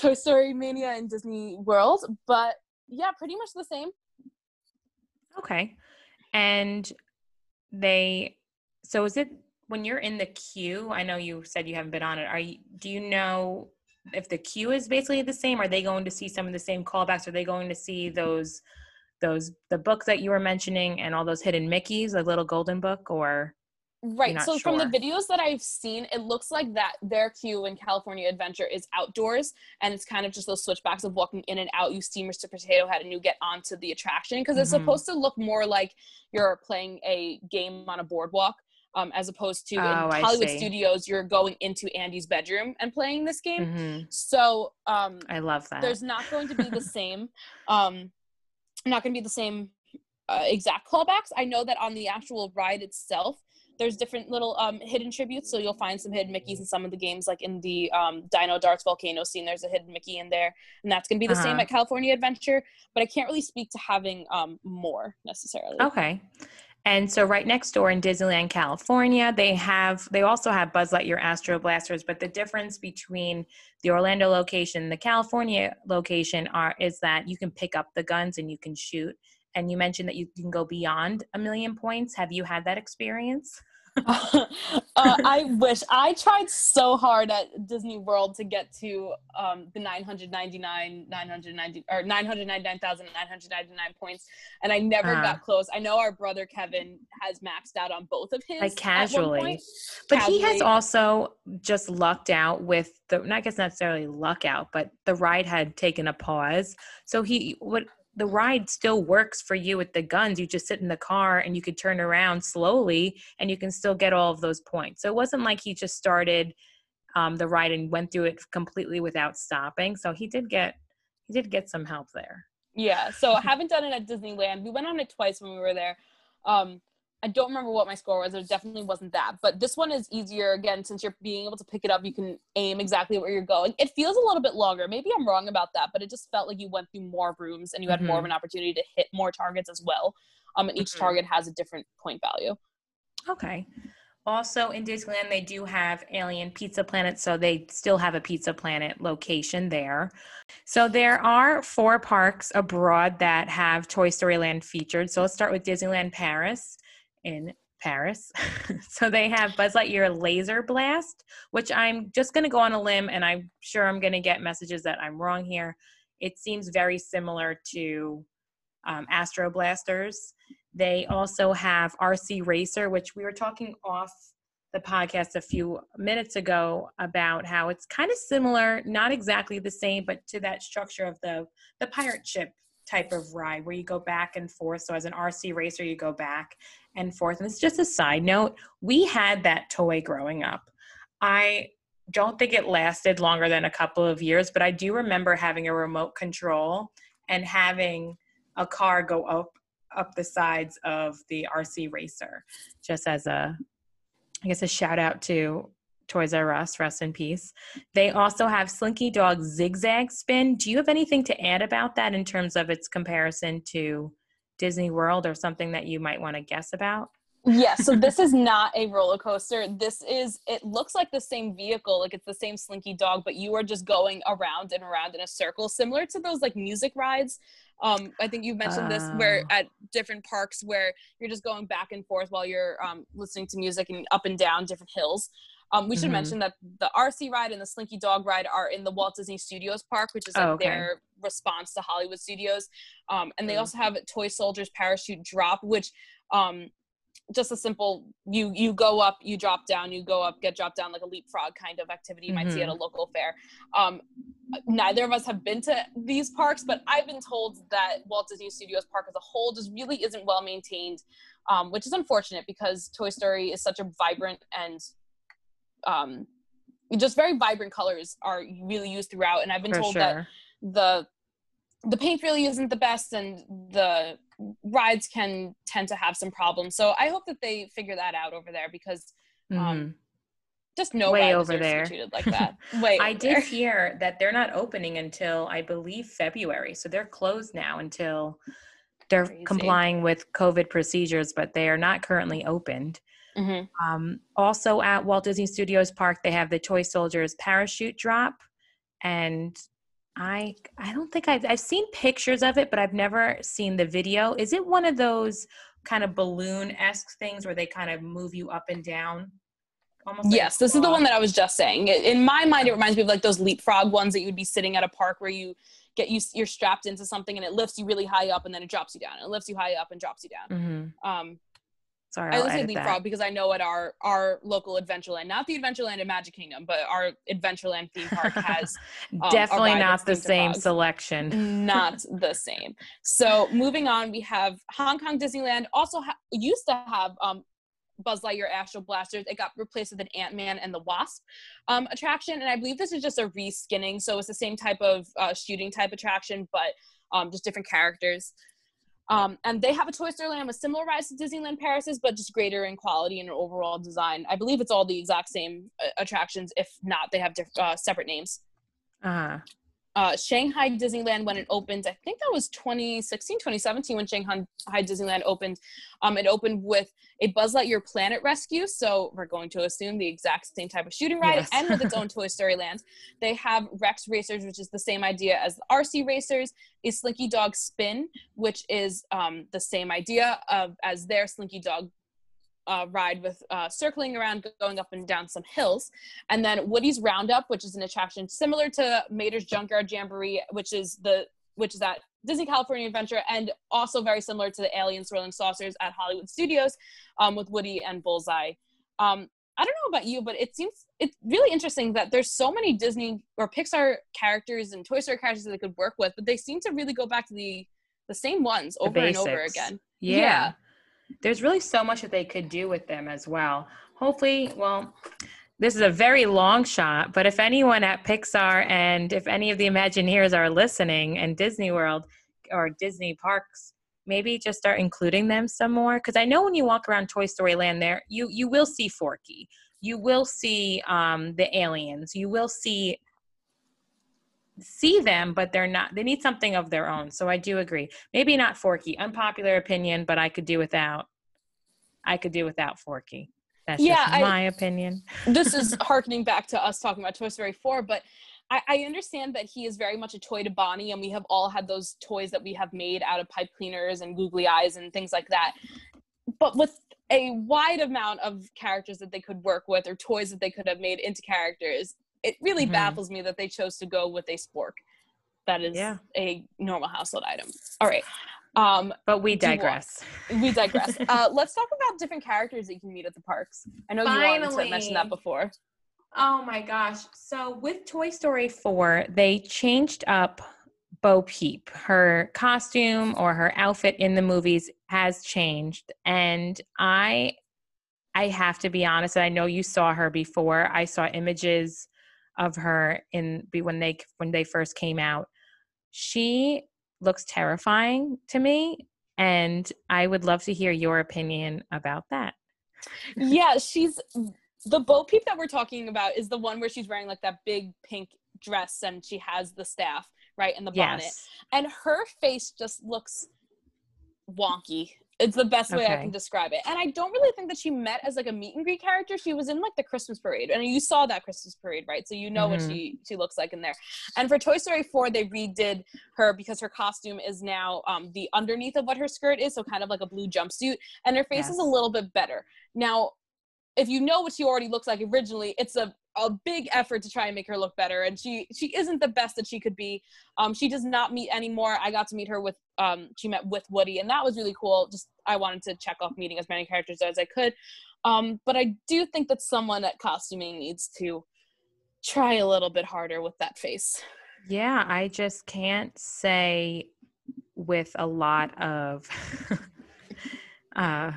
Toy Story Mania and Disney World, but yeah, pretty much the same. Okay. And they so is it when you're in the queue, I know you said you haven't been on it. Are you do you know if the queue is basically the same? Are they going to see some of the same callbacks? Are they going to see those those the book that you were mentioning and all those hidden Mickeys, like little golden book, or Right. So sure. from the videos that I've seen, it looks like that their queue in California Adventure is outdoors, and it's kind of just those switchbacks of walking in and out. You see Mr. Potato Head, and you get onto the attraction because mm-hmm. it's supposed to look more like you're playing a game on a boardwalk, um, as opposed to oh, in Hollywood studios, you're going into Andy's bedroom and playing this game. Mm-hmm. So um, I love that. There's not going to be the same. Um, not going to be the same uh, exact callbacks. I know that on the actual ride itself, there's different little um, hidden tributes. So you'll find some hidden Mickeys in some of the games, like in the um, Dino Darts volcano scene. There's a hidden Mickey in there, and that's going to be the uh-huh. same at California Adventure. But I can't really speak to having um, more necessarily. Okay. And so right next door in Disneyland, California, they have they also have Buzz Lightyear Astro Blasters, but the difference between the Orlando location and the California location are is that you can pick up the guns and you can shoot. And you mentioned that you can go beyond a million points. Have you had that experience? uh, I wish I tried so hard at Disney World to get to um, the 999, 990 or 999,999 points, and I never uh-huh. got close. I know our brother Kevin has maxed out on both of his, like casually, but casually. he has also just lucked out with the. Not guess necessarily luck out, but the ride had taken a pause, so he what the ride still works for you with the guns. You just sit in the car and you could turn around slowly and you can still get all of those points. So it wasn't like he just started um, the ride and went through it completely without stopping. So he did get he did get some help there. Yeah. So I haven't done it at Disneyland. We went on it twice when we were there. Um, I don't remember what my score was. It definitely wasn't that. But this one is easier again since you're being able to pick it up. You can aim exactly where you're going. It feels a little bit longer. Maybe I'm wrong about that, but it just felt like you went through more rooms and you had mm-hmm. more of mm-hmm. an opportunity to hit more targets as well. Um, and each mm-hmm. target has a different point value. Okay. Also in Disneyland, they do have Alien Pizza Planet, so they still have a Pizza Planet location there. So there are four parks abroad that have Toy Story Land featured. So let's start with Disneyland Paris in Paris. so they have Buzz Lightyear Laser Blast, which I'm just going to go on a limb and I'm sure I'm going to get messages that I'm wrong here. It seems very similar to um, Astro Blasters. They also have RC Racer, which we were talking off the podcast a few minutes ago about how it's kind of similar, not exactly the same, but to that structure of the the pirate ship type of ride where you go back and forth. So as an RC racer, you go back and forth. And it's just a side note. We had that toy growing up. I don't think it lasted longer than a couple of years, but I do remember having a remote control and having a car go up up the sides of the RC racer. Just as a I guess a shout out to Toys R Us, rest in peace. They also have Slinky Dog Zigzag Spin. Do you have anything to add about that in terms of its comparison to Disney World or something that you might want to guess about? yeah, so this is not a roller coaster. This is, it looks like the same vehicle, like it's the same Slinky Dog, but you are just going around and around in a circle, similar to those like music rides. Um, I think you've mentioned uh, this where ah. at different parks where you're just going back and forth while you're um, listening to music and up and down different hills. Um, we should mm-hmm. mention that the RC ride and the Slinky Dog ride are in the Walt Disney Studios Park, which is like oh, okay. their response to Hollywood Studios. Um, and they mm-hmm. also have Toy Soldiers Parachute Drop, which um, just a simple you you go up you drop down you go up get dropped down like a leapfrog kind of activity you mm-hmm. might see at a mm-hmm. local fair um, neither of us have been to these parks but i've been told that walt disney studios park as a whole just really isn't well maintained um, which is unfortunate because toy story is such a vibrant and um, just very vibrant colors are really used throughout and i've been For told sure. that the the paint really isn't the best and the rides can tend to have some problems. So I hope that they figure that out over there because um, mm-hmm. just no way over there treated like that. Way I did hear that they're not opening until I believe February, so they're closed now until they're Crazy. complying with COVID procedures, but they are not currently opened. Mm-hmm. Um, also at Walt Disney Studios Park, they have the Toy Soldiers parachute drop, and I I don't think I've I've seen pictures of it, but I've never seen the video. Is it one of those kind of balloon esque things where they kind of move you up and down? Almost yes, like this is the one that I was just saying. In my mind, it reminds me of like those leapfrog ones that you would be sitting at a park where you get you you're strapped into something and it lifts you really high up and then it drops you down. And it lifts you high up and drops you down. Mm-hmm. Um, Sorry, I'll I say leapfrog that. because I know at our our local Adventureland, not the Adventureland in Magic Kingdom, but our Adventureland theme park has um, definitely not the same selection. not the same. So moving on, we have Hong Kong Disneyland. Also ha- used to have um, Buzz Lightyear Astro Blasters. It got replaced with an Ant Man and the Wasp um, attraction, and I believe this is just a reskinning. So it's the same type of uh, shooting type attraction, but um, just different characters. Um, and they have a Toy Story Land with similar rides to Disneyland Paris's, but just greater in quality and overall design. I believe it's all the exact same uh, attractions. If not, they have diff- uh, separate names. Uh-huh uh, Shanghai Disneyland when it opened. I think that was 2016, 2017 when Shanghai Disneyland opened. Um, it opened with a Buzz Lightyear Planet Rescue. So we're going to assume the exact same type of shooting ride yes. and with its own Toy Story Land. They have Rex Racers, which is the same idea as the RC Racers. A Slinky Dog Spin, which is um, the same idea of as their Slinky Dog uh, ride with uh, circling around, going up and down some hills. And then Woody's Roundup, which is an attraction similar to Mater's Junkyard Jamboree, which is the which is at Disney California Adventure, and also very similar to the Alien Swirling Saucers at Hollywood Studios um, with Woody and Bullseye. Um, I don't know about you, but it seems it's really interesting that there's so many Disney or Pixar characters and Toy Story characters that they could work with, but they seem to really go back to the the same ones over and over again. yeah. yeah there's really so much that they could do with them as well. Hopefully, well, this is a very long shot, but if anyone at Pixar and if any of the Imagineers are listening and Disney World or Disney parks, maybe just start including them some more. Because I know when you walk around Toy Story Land, there you you will see Forky, you will see um, the aliens, you will see see them, but they're not, they need something of their own. So I do agree. Maybe not Forky, unpopular opinion, but I could do without, I could do without Forky. That's yeah, just my opinion. this is harkening back to us talking about Toy Story 4, but I, I, understand that he is very much a toy to Bonnie, and we have all had those toys that we have made out of pipe cleaners and googly eyes and things like that. But with a wide amount of characters that they could work with or toys that they could have made into characters, it really mm-hmm. baffles me that they chose to go with a spork that is yeah. a normal household item. All right. Um, but we digress. We digress. uh, let's talk about different characters that you can meet at the parks. I know Finally. you wanted to mention that before. Oh my gosh. So with Toy Story 4, they changed up Bo Peep. Her costume or her outfit in the movies has changed. And I I have to be honest, I know you saw her before. I saw images of her in be when they when they first came out. She looks terrifying to me and i would love to hear your opinion about that. Yeah she's the bo peep that we're talking about is the one where she's wearing like that big pink dress and she has the staff right in the bonnet. Yes. and her face just looks wonky it's the best way okay. I can describe it. And I don't really think that she met as like a meet and greet character. She was in like the Christmas parade. And you saw that Christmas parade, right? So you know mm-hmm. what she she looks like in there. And for Toy Story 4, they redid her because her costume is now um, the underneath of what her skirt is, so kind of like a blue jumpsuit. And her face yes. is a little bit better. Now, if you know what she already looks like originally, it's a a big effort to try and make her look better and she she isn't the best that she could be. Um she does not meet anymore. I got to meet her with um she met with woody and that was really cool. Just i wanted to check off meeting as many characters as i could. Um but i do think that someone at costuming needs to try a little bit harder with that face. Yeah i just can't say with a lot of uh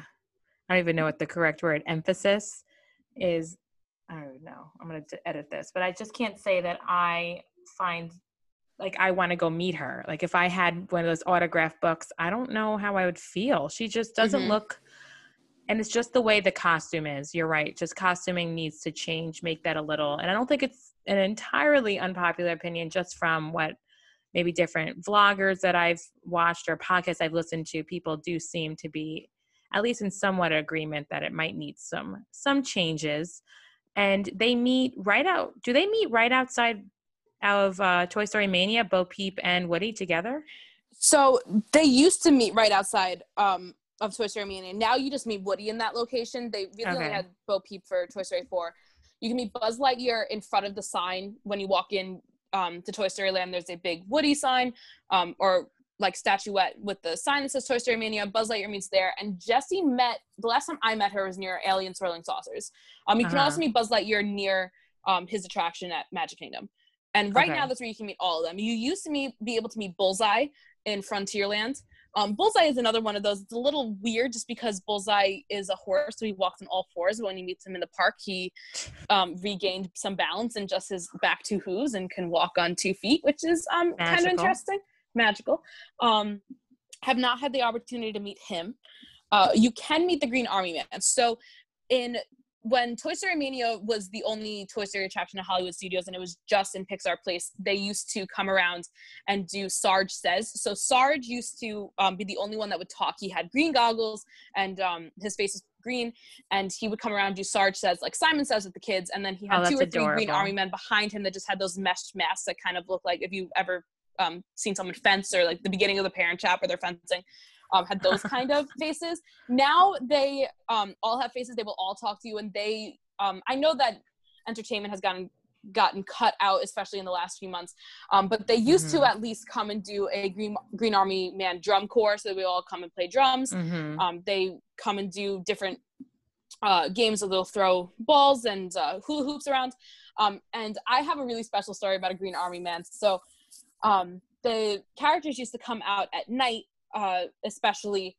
I don't even know what the correct word emphasis is I don't know. I'm going to edit this, but I just can't say that I find like I want to go meet her. Like if I had one of those autograph books, I don't know how I would feel. She just doesn't mm-hmm. look and it's just the way the costume is. You're right. Just costuming needs to change, make that a little. And I don't think it's an entirely unpopular opinion just from what maybe different vloggers that I've watched or podcasts I've listened to, people do seem to be at least in somewhat agreement that it might need some some changes and they meet right out do they meet right outside of uh, toy story mania bo peep and woody together? So they used to meet right outside um, of toy story mania. Now you just meet woody in that location. They really okay. only had bo peep for toy story 4 you can meet buzz lightyear in front of the sign when you walk in um, to toy story land. There's a big woody sign um, or like statuette with the sign that says Toy Story Mania. Buzz Lightyear meets there, and Jessie met the last time I met her was near Alien Swirling Saucers. Um, you uh-huh. can also meet Buzz Lightyear near um his attraction at Magic Kingdom, and right okay. now that's where you can meet all of them. You used to meet, be able to meet Bullseye in Frontierland. Um, Bullseye is another one of those. It's a little weird just because Bullseye is a horse, so he walks on all fours. But when he meets him in the park, he um, regained some balance and just his back two hooves and can walk on two feet, which is um, kind of interesting magical. Um, have not had the opportunity to meet him. Uh, you can meet the Green Army Man. So, in when Toy Story Mania was the only Toy Story attraction at Hollywood Studios, and it was just in Pixar Place, they used to come around and do Sarge Says. So Sarge used to um, be the only one that would talk. He had green goggles, and um, his face was green, and he would come around and do Sarge Says, like Simon Says with the kids, and then he had oh, two or three Green Army Men behind him that just had those meshed masks that kind of look like if you ever um, seen someone fence or like the beginning of the parent trap where they're fencing um, had those kind of faces. Now they um, all have faces. They will all talk to you and they um, i know that entertainment has gotten gotten cut out especially in the last few months um, but they used mm-hmm. to at least come and do a green green army man drum corps so we all come and play drums. Mm-hmm. um, they come and do different uh, games where they'll throw balls and uh, hula hoops around. Um, and i have a really special story about a green army man. So um, the characters used to come out at night, uh, especially.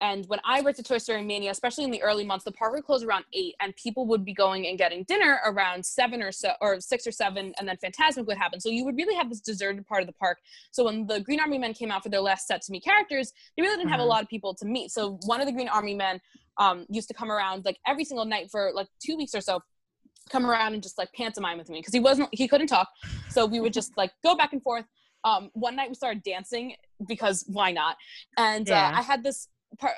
And when I worked at Toy Story Mania, especially in the early months, the park would close around eight, and people would be going and getting dinner around seven or so, or six or seven, and then Fantasmic would happen. So you would really have this deserted part of the park. So when the Green Army Men came out for their last set to meet characters, they really didn't have a mm-hmm. lot of people to meet. So one of the Green Army Men um, used to come around like every single night for like two weeks or so come around and just like pantomime with me because he wasn't he couldn't talk. So we would just like go back and forth. Um one night we started dancing because why not? And uh, yeah. uh, i had this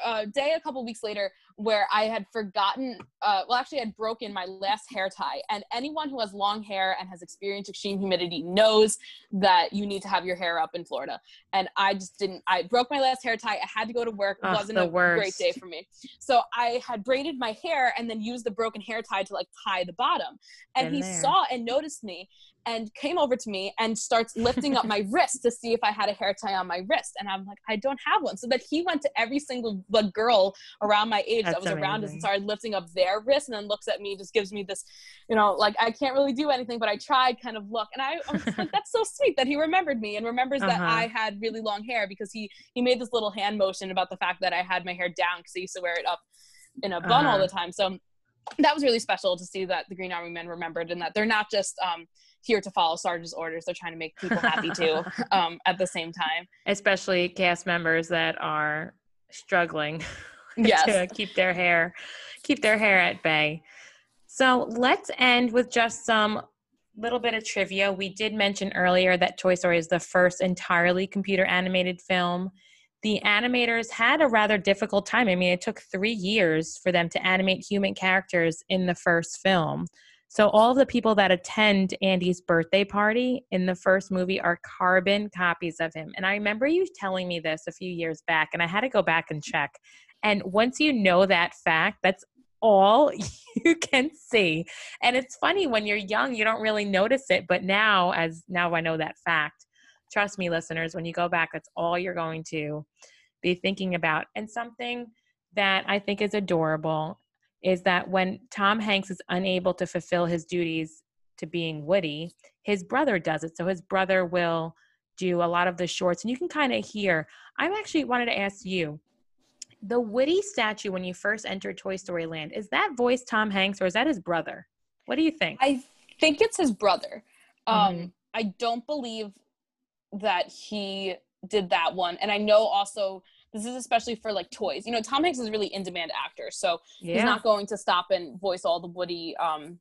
uh, day a couple weeks later where I had forgotten, uh, well, actually, I had broken my last hair tie. And anyone who has long hair and has experienced extreme humidity knows that you need to have your hair up in Florida. And I just didn't, I broke my last hair tie. I had to go to work. It wasn't a worst. great day for me. So I had braided my hair and then used the broken hair tie to like tie the bottom. And he there. saw and noticed me and came over to me and starts lifting up my wrist to see if I had a hair tie on my wrist. And I'm like, I don't have one. So that he went to every single like, girl around my age That's that was amazing. around us and started lifting up their wrist and then looks at me, just gives me this, you know, like I can't really do anything, but I tried kind of look. And I, I was like, that's so sweet that he remembered me and remembers uh-huh. that I had really long hair because he he made this little hand motion about the fact that I had my hair down because I used to wear it up in a bun uh-huh. all the time. So that was really special to see that the Green Army Men remembered and that they're not just um, here to follow Sarge's orders. They're trying to make people happy too um, at the same time. Especially cast members that are struggling yes. to keep their hair keep their hair at bay. So let's end with just some little bit of trivia. We did mention earlier that Toy Story is the first entirely computer animated film. The animators had a rather difficult time. I mean, it took three years for them to animate human characters in the first film. So all the people that attend Andy's birthday party in the first movie are carbon copies of him. And I remember you telling me this a few years back, and I had to go back and check. And once you know that fact, that's all you can see. And it's funny when you're young, you don't really notice it. But now, as now I know that fact, trust me, listeners, when you go back, that's all you're going to be thinking about. And something that I think is adorable is that when Tom Hanks is unable to fulfill his duties to being Woody, his brother does it. So his brother will do a lot of the shorts, and you can kind of hear. I'm actually wanted to ask you the Woody statue when you first entered Toy Story Land, is that voice Tom Hanks or is that his brother? What do you think? I think it's his brother. Um, mm-hmm. I don't believe that he did that one. And I know also this is especially for like toys. You know, Tom Hanks is a really in demand actor, so yeah. he's not going to stop and voice all the Woody um,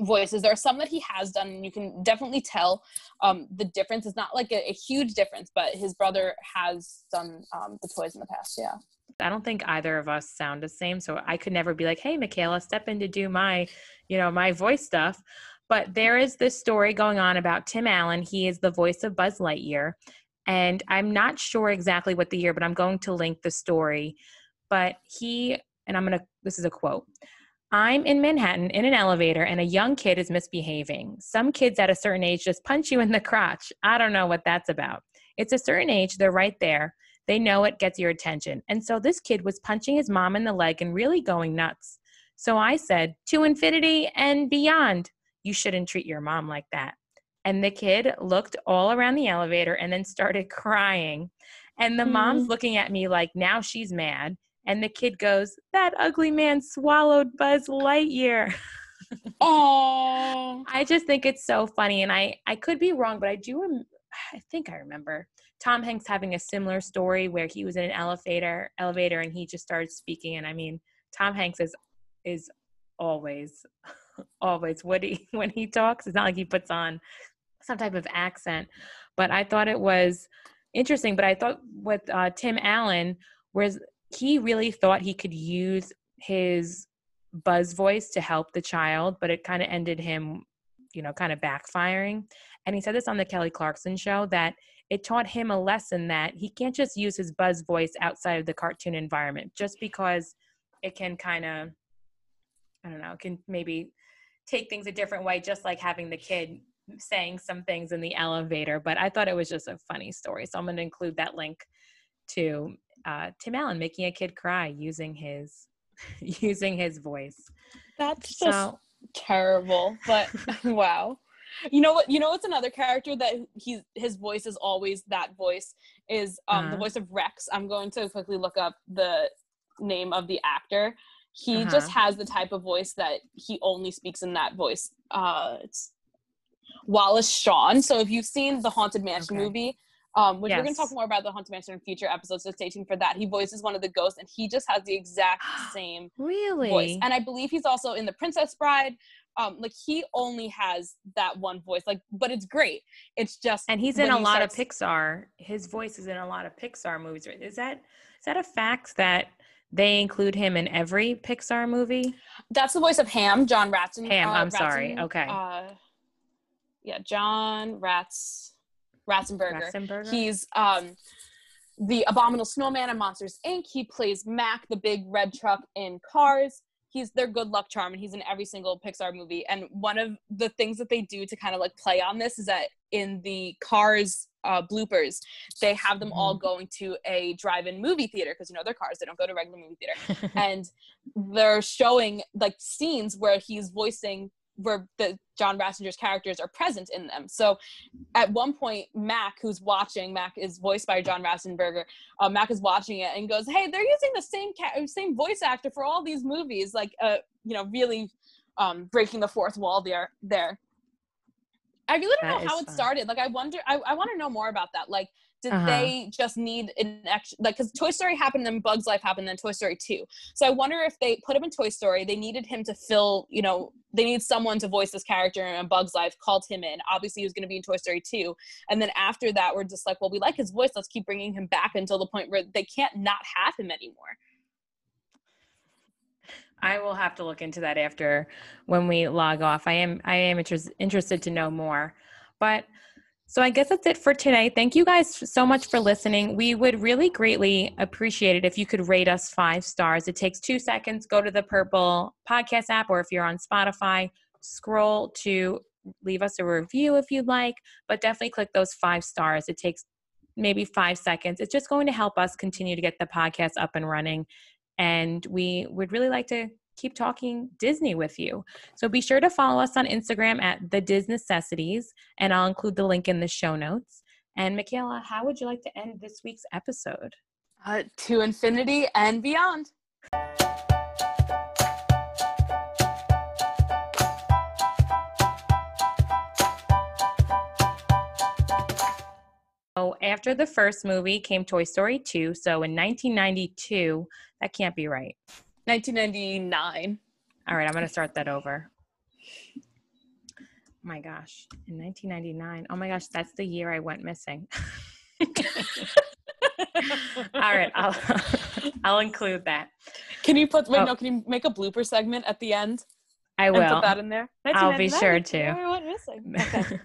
voices. There are some that he has done, and you can definitely tell um, the difference. It's not like a, a, huge difference, but his brother has done um, the toys in the past. Yeah. I don't think either of us sound the same, so I could never be like, "Hey, Michaela, step in to do my, you know, my voice stuff." But there is this story going on about Tim Allen. He is the voice of Buzz Lightyear, and I'm not sure exactly what the year, but I'm going to link the story. But he and I'm gonna. This is a quote. I'm in Manhattan in an elevator and a young kid is misbehaving. Some kids at a certain age just punch you in the crotch. I don't know what that's about. It's a certain age, they're right there. They know it gets your attention. And so this kid was punching his mom in the leg and really going nuts. So I said, To infinity and beyond, you shouldn't treat your mom like that. And the kid looked all around the elevator and then started crying. And the mm. mom's looking at me like, now she's mad. And the kid goes, That ugly man swallowed Buzz Lightyear. Oh, I just think it's so funny. And I, I could be wrong, but I do, rem- I think I remember Tom Hanks having a similar story where he was in an elevator, elevator, and he just started speaking. And I mean, Tom Hanks is, is always, always Woody when he talks. It's not like he puts on some type of accent, but I thought it was interesting. But I thought with uh, Tim Allen, whereas he really thought he could use his buzz voice to help the child, but it kind of ended him, you know, kind of backfiring. And he said this on the Kelly Clarkson show that it taught him a lesson that he can't just use his buzz voice outside of the cartoon environment just because it can kind of, I don't know, can maybe take things a different way, just like having the kid saying some things in the elevator. But I thought it was just a funny story. So I'm going to include that link to uh, Tim Allen making a kid cry using his using his voice. That's so, just terrible, but wow. You know what? You know what's another character that he his voice is always that voice is um uh-huh. the voice of Rex. I'm going to quickly look up the name of the actor. He uh-huh. just has the type of voice that he only speaks in that voice. Uh, it's Wallace Shawn. So if you've seen the Haunted Mansion okay. movie, um, which yes. we're going to talk more about the Haunted Mansion in future episodes, so stay tuned for that. He voices one of the ghosts, and he just has the exact same really voice. And I believe he's also in The Princess Bride. Um, like he only has that one voice, like, but it's great. It's just, and he's in a lot starts- of Pixar. His voice is in a lot of Pixar movies. Is that is that a fact that? They include him in every Pixar movie. That's the voice of Ham, John Ratson. Ham, uh, I'm Ratson, sorry. Okay. Uh, yeah, John Ratz Ratzenberger. Ratzenberger. He's um, the Abominable Snowman in Monsters Inc. He plays Mack, the big red truck in Cars. He's their good luck charm, and he's in every single Pixar movie. And one of the things that they do to kind of like play on this is that in the Cars uh, bloopers, they have them all mm-hmm. going to a drive-in movie theater because you know they're cars; they don't go to regular movie theater, and they're showing like scenes where he's voicing where the John Ratzinger's characters are present in them. So at one point, Mack, who's watching, Mack is voiced by John Ratzenberger. Uh, Mack is watching it and goes, "Hey, they're using the same ca- same voice actor for all these movies." Like, uh, you know, really um, breaking the fourth wall there. There. I really don't that know how it fun. started. Like, I wonder. I, I want to know more about that. Like, did uh-huh. they just need an extra like because toy story happened then bugs life happened then toy story 2 so i wonder if they put him in toy story they needed him to fill you know they need someone to voice this character in bugs life called him in obviously he was going to be in toy story 2 and then after that we're just like well we like his voice let's keep bringing him back until the point where they can't not have him anymore I will have to look into that after when we log off. I am I am inter- interested to know more. But So I guess that's it for today. Thank you guys so much for listening. We would really greatly appreciate it if you could rate us five stars. It takes two seconds. Go to the Purple Podcast app, or if you're on Spotify, scroll to leave us a review if you'd like, but definitely click those five stars. It takes maybe five seconds. It's just going to help us continue to get the podcast up and running. And we would really like to keep talking Disney with you. So be sure to follow us on Instagram at the Disnecessities, and I'll include the link in the show notes. And Michaela, how would you like to end this week's episode? Uh, to infinity and beyond. So after the first movie came Toy Story 2. So in 1992, that can't be right. 1999. All right, I'm going to start that over. Oh my gosh, in 1999. Oh my gosh, that's the year I went missing. All right, I'll I'll include that. Can you put wait oh. no, can you make a blooper segment at the end? I will put that in there. I'll be sure to. I went missing. Okay.